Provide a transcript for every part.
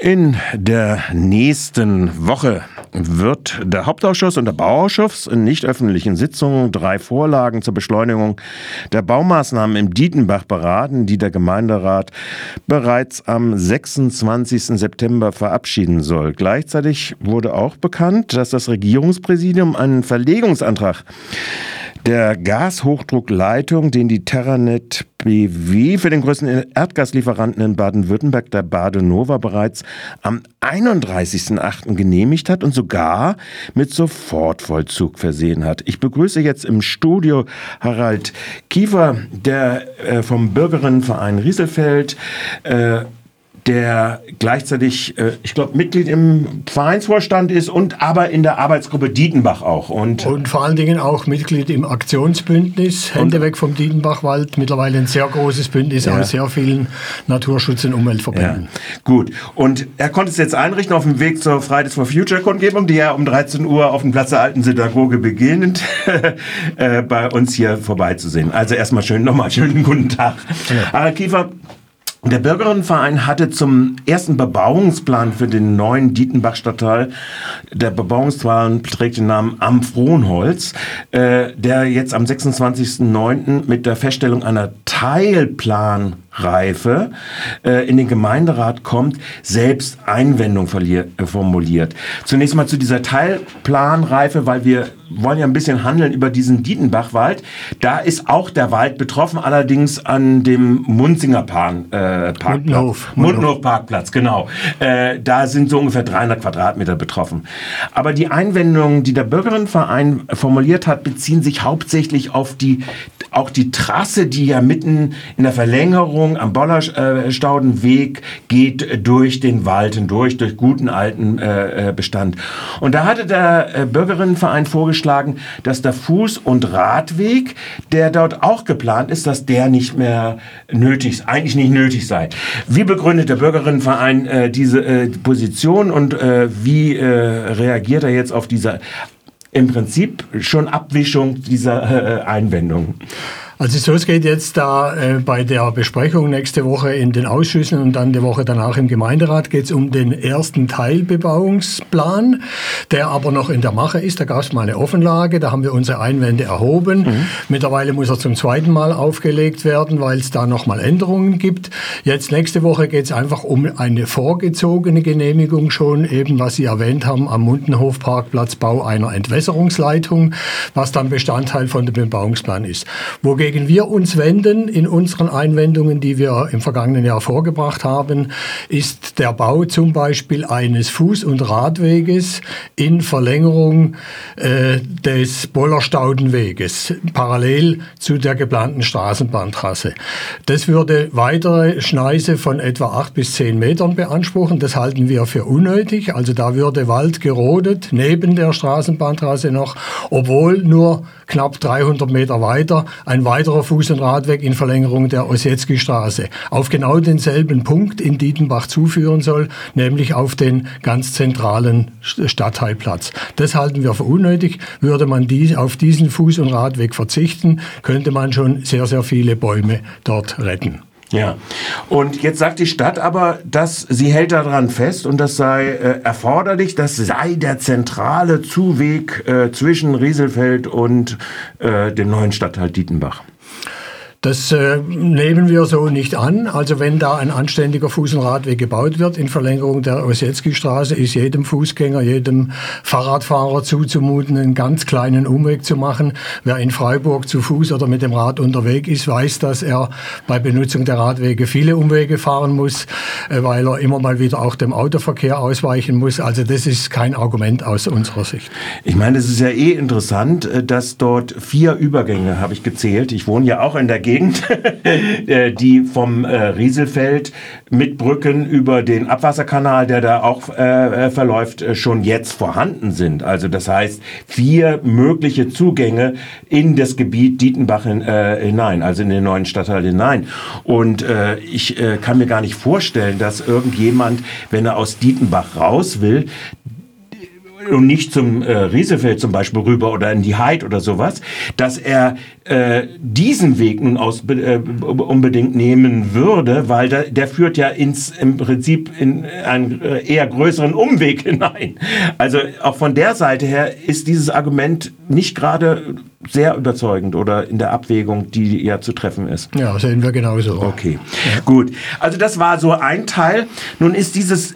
In der nächsten Woche wird der Hauptausschuss und der Bauausschuss in nicht öffentlichen Sitzungen drei Vorlagen zur Beschleunigung der Baumaßnahmen im Dietenbach beraten, die der Gemeinderat bereits am 26. September verabschieden soll. Gleichzeitig wurde auch bekannt, dass das Regierungspräsidium einen Verlegungsantrag der Gashochdruckleitung, den die Terranet BW für den größten Erdgaslieferanten in Baden-Württemberg, der Badenova, bereits am 31.08. genehmigt hat und sogar mit Sofortvollzug versehen hat. Ich begrüße jetzt im Studio Harald Kiefer, der äh, vom Bürgerinnenverein Rieselfeld äh, der gleichzeitig, äh, ich glaube, Mitglied im Vereinsvorstand ist und aber in der Arbeitsgruppe Dietenbach auch. Und, und vor allen Dingen auch Mitglied im Aktionsbündnis Hände weg vom Dietenbachwald. Mittlerweile ein sehr großes Bündnis ja. aus sehr vielen Naturschutz- und Umweltverbänden. Ja. Gut. Und er konnte es jetzt einrichten auf dem Weg zur Fridays for Future Kundgebung, die ja um 13 Uhr auf dem Platz der alten Synagoge beginnt, äh, bei uns hier vorbeizusehen. Also erstmal schön, nochmal schönen guten Tag. Ja. Harald Kiefer, der Bürgerinnenverein hatte zum ersten Bebauungsplan für den neuen Dietenbach-Stadtteil, der Bebauungsplan trägt den Namen Am Frohnholz, äh, der jetzt am 26.09. mit der Feststellung einer Teilplanreife äh, in den Gemeinderat kommt, selbst Einwendung äh, formuliert. Zunächst mal zu dieser Teilplanreife, weil wir wollen ja ein bisschen handeln über diesen Dietenbachwald. Da ist auch der Wald betroffen, allerdings an dem Munzinger Pan, äh, Parkplatz. Mundenhof. Mundenhof Parkplatz, genau. Äh, da sind so ungefähr 300 Quadratmeter betroffen. Aber die Einwendungen, die der Bürgerinnenverein formuliert hat, beziehen sich hauptsächlich auf die, auch die Trasse, die ja mitten in der Verlängerung am Bollerstaudenweg geht durch den Wald hindurch, durch guten alten äh, äh Bestand. Und da hatte der äh, Bürgerinnenverein vorgeschlagen, dass der Fuß- und Radweg, der dort auch geplant ist, dass der nicht mehr nötig, eigentlich nicht nötig sei. Wie begründet der Bürgerinnenverein diese Position und wie reagiert er jetzt auf diese im Prinzip schon Abwischung dieser Einwendungen? Also so, es geht jetzt da äh, bei der Besprechung nächste Woche in den Ausschüssen und dann die Woche danach im Gemeinderat geht es um den ersten Teilbebauungsplan, der aber noch in der Mache ist. Da gab es mal eine Offenlage, da haben wir unsere Einwände erhoben. Mhm. Mittlerweile muss er zum zweiten Mal aufgelegt werden, weil es da nochmal Änderungen gibt. Jetzt nächste Woche geht es einfach um eine vorgezogene Genehmigung schon, eben was Sie erwähnt haben, am Mundenhofparkplatz Bau einer Entwässerungsleitung, was dann Bestandteil von dem Bebauungsplan ist. Wogegen wogegen wir uns wenden in unseren Einwendungen, die wir im vergangenen Jahr vorgebracht haben, ist der Bau zum Beispiel eines Fuß- und Radweges in Verlängerung äh, des Bollerstaudenweges, parallel zu der geplanten Straßenbahntrasse. Das würde weitere Schneise von etwa acht bis zehn Metern beanspruchen. Das halten wir für unnötig. Also da würde Wald gerodet, neben der Straßenbahntrasse noch, obwohl nur knapp 300 Meter weiter ein weiterer Fuß- und Radweg in Verlängerung der Ossietzky-Straße auf genau denselben Punkt in Dietenbach zuführen soll, nämlich auf den ganz zentralen Stadtteilplatz. Das halten wir für unnötig. Würde man dies, auf diesen Fuß- und Radweg verzichten, könnte man schon sehr, sehr viele Bäume dort retten. Ja, und jetzt sagt die Stadt aber, dass sie hält daran fest und das sei äh, erforderlich, das sei der zentrale Zuweg äh, zwischen Rieselfeld und äh, dem neuen Stadtteil Dietenbach. Das äh, nehmen wir so nicht an. Also wenn da ein anständiger Fuß- und Radweg gebaut wird in Verlängerung der Ossietzky-Straße, ist jedem Fußgänger, jedem Fahrradfahrer zuzumuten, einen ganz kleinen Umweg zu machen. Wer in Freiburg zu Fuß oder mit dem Rad unterwegs ist, weiß, dass er bei Benutzung der Radwege viele Umwege fahren muss, äh, weil er immer mal wieder auch dem Autoverkehr ausweichen muss. Also das ist kein Argument aus unserer Sicht. Ich meine, es ist ja eh interessant, äh, dass dort vier Übergänge, habe ich gezählt. Ich wohne ja auch in der Gegend Gegend, äh, die vom äh, Rieselfeld mit Brücken über den Abwasserkanal, der da auch äh, verläuft, schon jetzt vorhanden sind. Also das heißt, vier mögliche Zugänge in das Gebiet Dietenbach in, hinein, also in den neuen Stadtteil hinein. Und ich kann mir gar nicht vorstellen, dass irgendjemand, wenn er aus Dietenbach raus will, und nicht zum äh, Riesefeld zum Beispiel rüber oder in die Heid oder sowas, dass er äh, diesen Weg nun aus, äh, unbedingt nehmen würde, weil der, der führt ja ins im Prinzip in einen äh, eher größeren Umweg hinein. Also auch von der Seite her ist dieses Argument nicht gerade sehr überzeugend oder in der Abwägung, die ja zu treffen ist. Ja, sehen wir genauso. Okay, ja. gut. Also das war so ein Teil. Nun ist dieses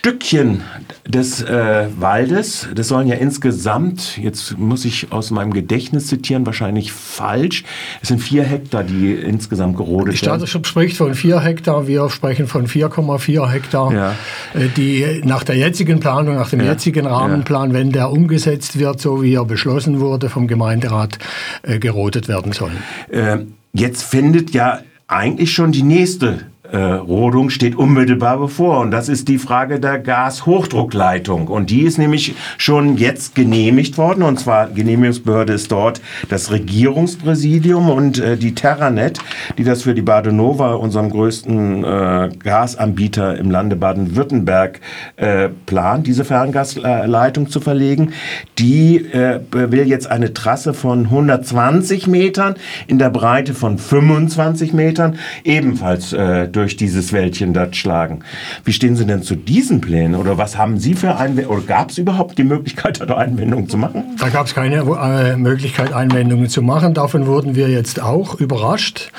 Stückchen des äh, Waldes, das sollen ja insgesamt, jetzt muss ich aus meinem Gedächtnis zitieren, wahrscheinlich falsch, es sind vier Hektar, die insgesamt gerodet die werden. Die Stadt spricht von vier Hektar, wir sprechen von 4,4 Hektar, ja. Äh, die nach der jetzigen Planung, nach dem ja. jetzigen Rahmenplan, wenn der umgesetzt wird, so wie er beschlossen wurde vom Gemeinderat, äh, gerodet werden sollen. Äh, jetzt findet ja eigentlich schon die nächste äh, Rodung steht unmittelbar bevor. Und das ist die Frage der Gashochdruckleitung. Und die ist nämlich schon jetzt genehmigt worden. Und zwar Genehmigungsbehörde ist dort das Regierungspräsidium und äh, die Terranet, die das für die Badenova, unserem größten äh, Gasanbieter im Lande Baden-Württemberg, äh, plant, diese Ferngasleitung zu verlegen. Die äh, will jetzt eine Trasse von 120 Metern in der Breite von 25 Metern ebenfalls äh, durch dieses Wäldchen dort schlagen. Wie stehen Sie denn zu diesen Plänen oder was haben Sie für Einwendungen oder gab es überhaupt die Möglichkeit, da Einwendungen zu machen? Da gab es keine äh, Möglichkeit, Einwendungen zu machen. Davon wurden wir jetzt auch überrascht.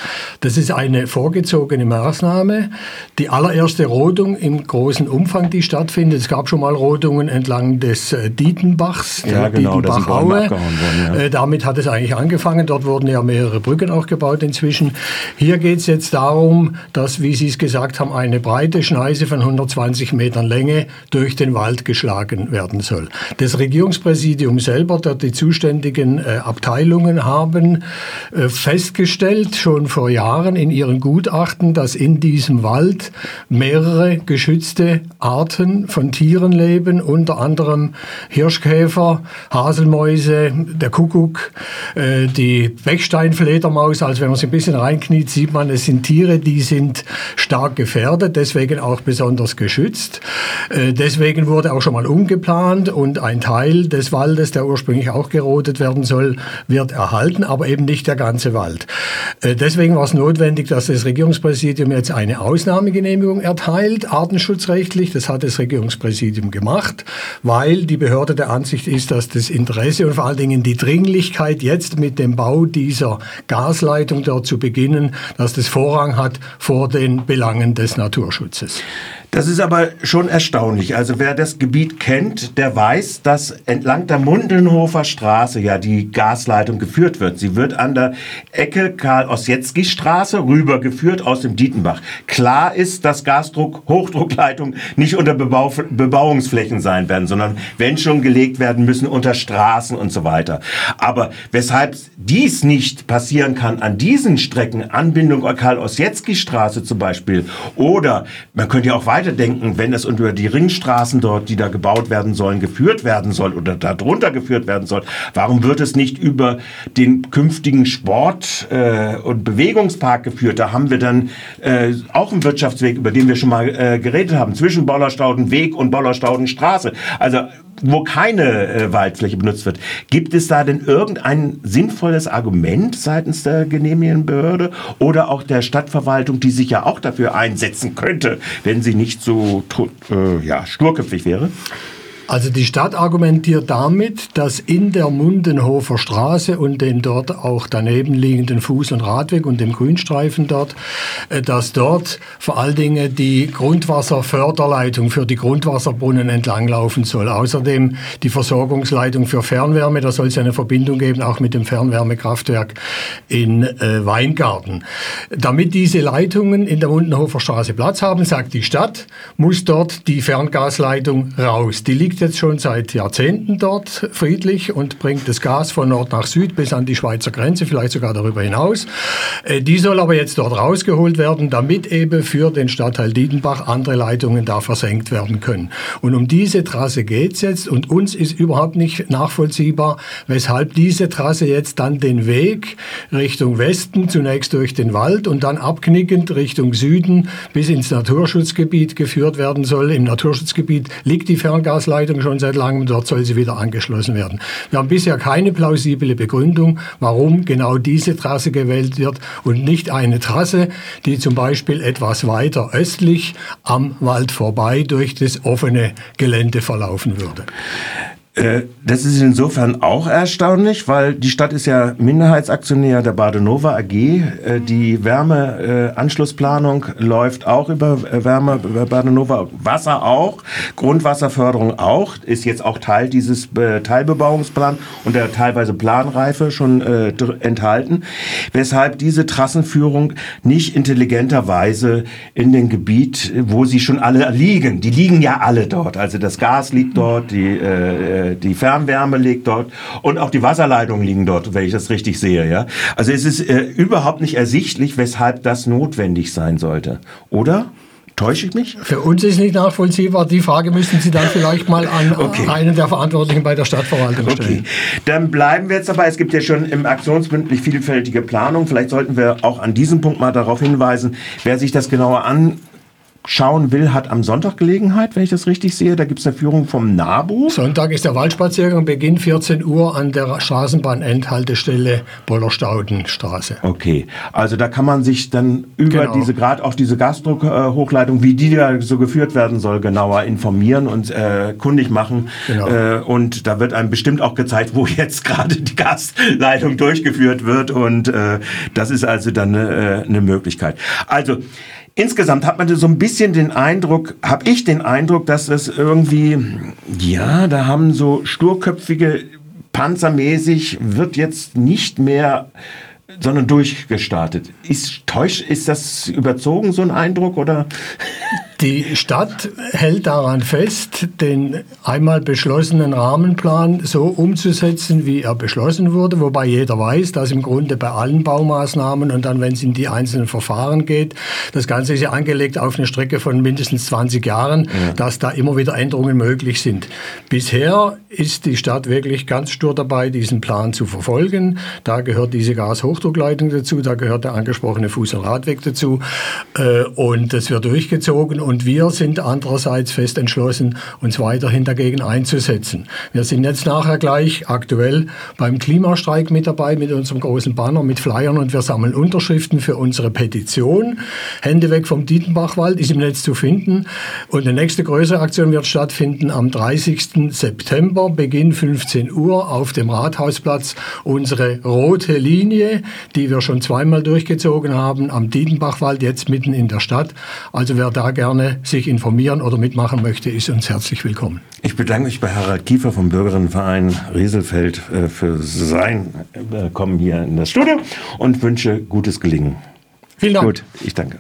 Das ist eine vorgezogene Maßnahme. Die allererste Rodung im großen Umfang, die stattfindet. Es gab schon mal Rodungen entlang des äh, Dietenbachs, ja, genau, Dietenbachaue. Ja. Äh, damit hat es eigentlich angefangen. Dort wurden ja mehrere Brücken auch gebaut inzwischen. Hier geht es jetzt darum, dass wie Sie es gesagt haben, eine breite Schneise von 120 Metern Länge durch den Wald geschlagen werden soll. Das Regierungspräsidium selber, dort die zuständigen äh, Abteilungen haben äh, festgestellt, schon vor Jahren in ihren Gutachten, dass in diesem Wald mehrere geschützte Arten von Tieren leben, unter anderem Hirschkäfer, Haselmäuse, der Kuckuck, äh, die Bechsteinfledermaus. Also wenn man sich ein bisschen reinkniet, sieht man, es sind Tiere, die sind stark gefährdet, deswegen auch besonders geschützt. Äh, deswegen wurde auch schon mal umgeplant und ein Teil des Waldes, der ursprünglich auch gerodet werden soll, wird erhalten, aber eben nicht der ganze Wald. Äh, deswegen war es notwendig, dass das Regierungspräsidium jetzt eine Ausnahmegenehmigung erteilt, artenschutzrechtlich. Das hat das Regierungspräsidium gemacht, weil die Behörde der Ansicht ist, dass das Interesse und vor allen Dingen die Dringlichkeit jetzt mit dem Bau dieser Gasleitung dort zu beginnen, dass das Vorrang hat vor dem den Belangen des Naturschutzes. Das ist aber schon erstaunlich. Also wer das Gebiet kennt, der weiß, dass entlang der Mundenhofer Straße ja die Gasleitung geführt wird. Sie wird an der Ecke Karl-Ossietzky-Straße rübergeführt aus dem Dietenbach. Klar ist, dass Gasdruck, Hochdruckleitungen nicht unter Bebau Bebauungsflächen sein werden, sondern wenn schon gelegt werden müssen unter Straßen und so weiter. Aber weshalb dies nicht passieren kann an diesen Strecken, Anbindung Karl-Ossietzky-Straße zum Beispiel, oder man könnte ja auch weiter weiterdenken, wenn es über die Ringstraßen dort, die da gebaut werden sollen, geführt werden soll oder darunter geführt werden soll, warum wird es nicht über den künftigen Sport- äh, und Bewegungspark geführt? Da haben wir dann äh, auch einen Wirtschaftsweg, über den wir schon mal äh, geredet haben, zwischen Bollerstaudenweg und Bollerstaudenstraße. Also wo keine äh, Waldfläche benutzt wird. Gibt es da denn irgendein sinnvolles Argument seitens der Genehmigenbehörde oder auch der Stadtverwaltung, die sich ja auch dafür einsetzen könnte, wenn sie nicht so äh, ja, sturköpfig wäre? Also die Stadt argumentiert damit, dass in der Mundenhofer Straße und dem dort auch daneben liegenden Fuß- und Radweg und dem Grünstreifen dort, äh, dass dort vor allen Dingen die Grundwasserförderleitung für die Grundwasserbrunnen entlanglaufen soll. Außerdem die Versorgungsleitung für Fernwärme, da soll es eine Verbindung geben, auch mit dem Fernwärmekraftwerk in äh, Weingarten. Damit diese Leitungen in der Mundenhofer Straße Platz haben, sagt die Stadt, muss dort die Ferngasleitung raus. Die liegt jetzt schon seit Jahrzehnten dort friedlich und bringt das Gas von Nord nach Süd bis an die Schweizer Grenze, vielleicht sogar darüber hinaus. Äh, die soll aber jetzt dort rausgeholt werden, damit eben für den Stadtteil Dietenbach andere Leitungen da versenkt werden können. Und um diese Trasse geht es jetzt und uns ist überhaupt nicht nachvollziehbar, weshalb diese Trasse jetzt dann den Weg Richtung Westen, zunächst durch den Wald und dann abknickend Richtung Süden bis ins Naturschutzgebiet geführt werden soll. Im Naturschutzgebiet liegt die Ferngastleitung Hochstruktleitung schon seit langem, dort soll sie wieder angeschlossen werden. Wir haben bisher keine plausible Begründung, warum genau diese Trasse gewählt wird und nicht eine Trasse, die zum Beispiel etwas weiter östlich am Wald vorbei durch das offene Gelände verlaufen würde. Äh, das ist insofern auch erstaunlich, weil die Stadt ist ja Minderheitsaktionär der Badenova AG. Äh, die Wärmeanschlussplanung läuft auch über äh, Wärme über Badenova, Wasser auch, Grundwasserförderung auch, ist jetzt auch Teil dieses Teilbebauungsplans und der teilweise Planreife schon enthalten, weshalb diese Trassenführung nicht intelligenterweise in den Gebiet, wo sie schon alle liegen, die liegen ja alle dort, also das Gas liegt dort, die äh, die Fernwärme liegt dort und auch die Wasserleitungen liegen dort, wenn ich das richtig sehe. Ja? Also es ist äh, überhaupt nicht ersichtlich, weshalb das notwendig sein sollte. Oder? Täusche ich mich? Für uns ist nicht nachvollziehbar. Die Frage müssen Sie dann vielleicht mal an okay. einen der Verantwortlichen bei der Stadtverwaltung stellen. Okay. Dann bleiben wir jetzt dabei. Es gibt ja schon im Aktionsbündnis vielfältige Planung. Vielleicht sollten wir auch an diesem Punkt mal darauf hinweisen, wer sich das genauer an schauen will, hat am Sonntag Gelegenheit, wenn ich das richtig sehe. Da gibt es eine Führung vom NABU. Sonntag ist der Waldspaziergang, Beginn 14 Uhr an der Straßenbahn-Endhaltestelle Bollerstaudenstraße. Okay, also da kann man sich dann über genau. diese, gerade auch diese Gasdruckhochleitung, wie die da so geführt werden soll, genauer informieren und äh, kundig machen. Genau. Äh, und da wird einem bestimmt auch gezeigt, wo jetzt gerade die Gasleitung durchgeführt wird. Und äh, das ist also dann äh, eine Möglichkeit. Also, Insgesamt hat man so ein bisschen den Eindruck, habe ich den Eindruck, dass das irgendwie, ja, da haben so sturköpfige, panzermäßig, wird jetzt nicht mehr sondern durchgestartet. Ist täuscht, ist das überzogen, so ein Eindruck, oder? Die Stadt hält daran fest, den einmal beschlossenen Rahmenplan so umzusetzen, wie er beschlossen wurde, wobei jeder weiß, dass im Grunde bei allen Baumaßnahmen und dann, wenn es in die einzelnen Verfahren geht, das Ganze ist ja angelegt auf eine Strecke von mindestens 20 Jahren, ja. dass da immer wieder Änderungen möglich sind. Bisher ist die Stadt wirklich ganz stur dabei, diesen Plan zu verfolgen. Da gehört diese Gashochdruckleitung dazu, da gehört der angesprochene Fuß- und Radweg dazu äh, und das wird durchgezogen und wir sind andererseits fest entschlossen, uns weiterhin dagegen einzusetzen. Wir sind jetzt nachher gleich aktuell beim Klimastreik mit dabei, mit unserem großen Banner, mit Flyern und wir sammeln Unterschriften für unsere Petition. Hände weg vom Dietenbachwald ist im Netz zu finden. Und die nächste größere Aktion wird stattfinden am 30. September, Beginn 15 Uhr auf dem Rathausplatz. Unsere rote Linie, die wir schon zweimal durchgezogen haben, am Dietenbachwald, jetzt mitten in der Stadt. Also wer da gerne gerne sich informieren oder mitmachen möchte, ist uns herzlich willkommen. Ich bedanke mich bei Harald Kiefer vom Bürgerinnenverein Rieselfeld äh, für sein äh, Kommen hier in das Studio und wünsche gutes Gelingen. Vielen Dank. Gut, ich danke.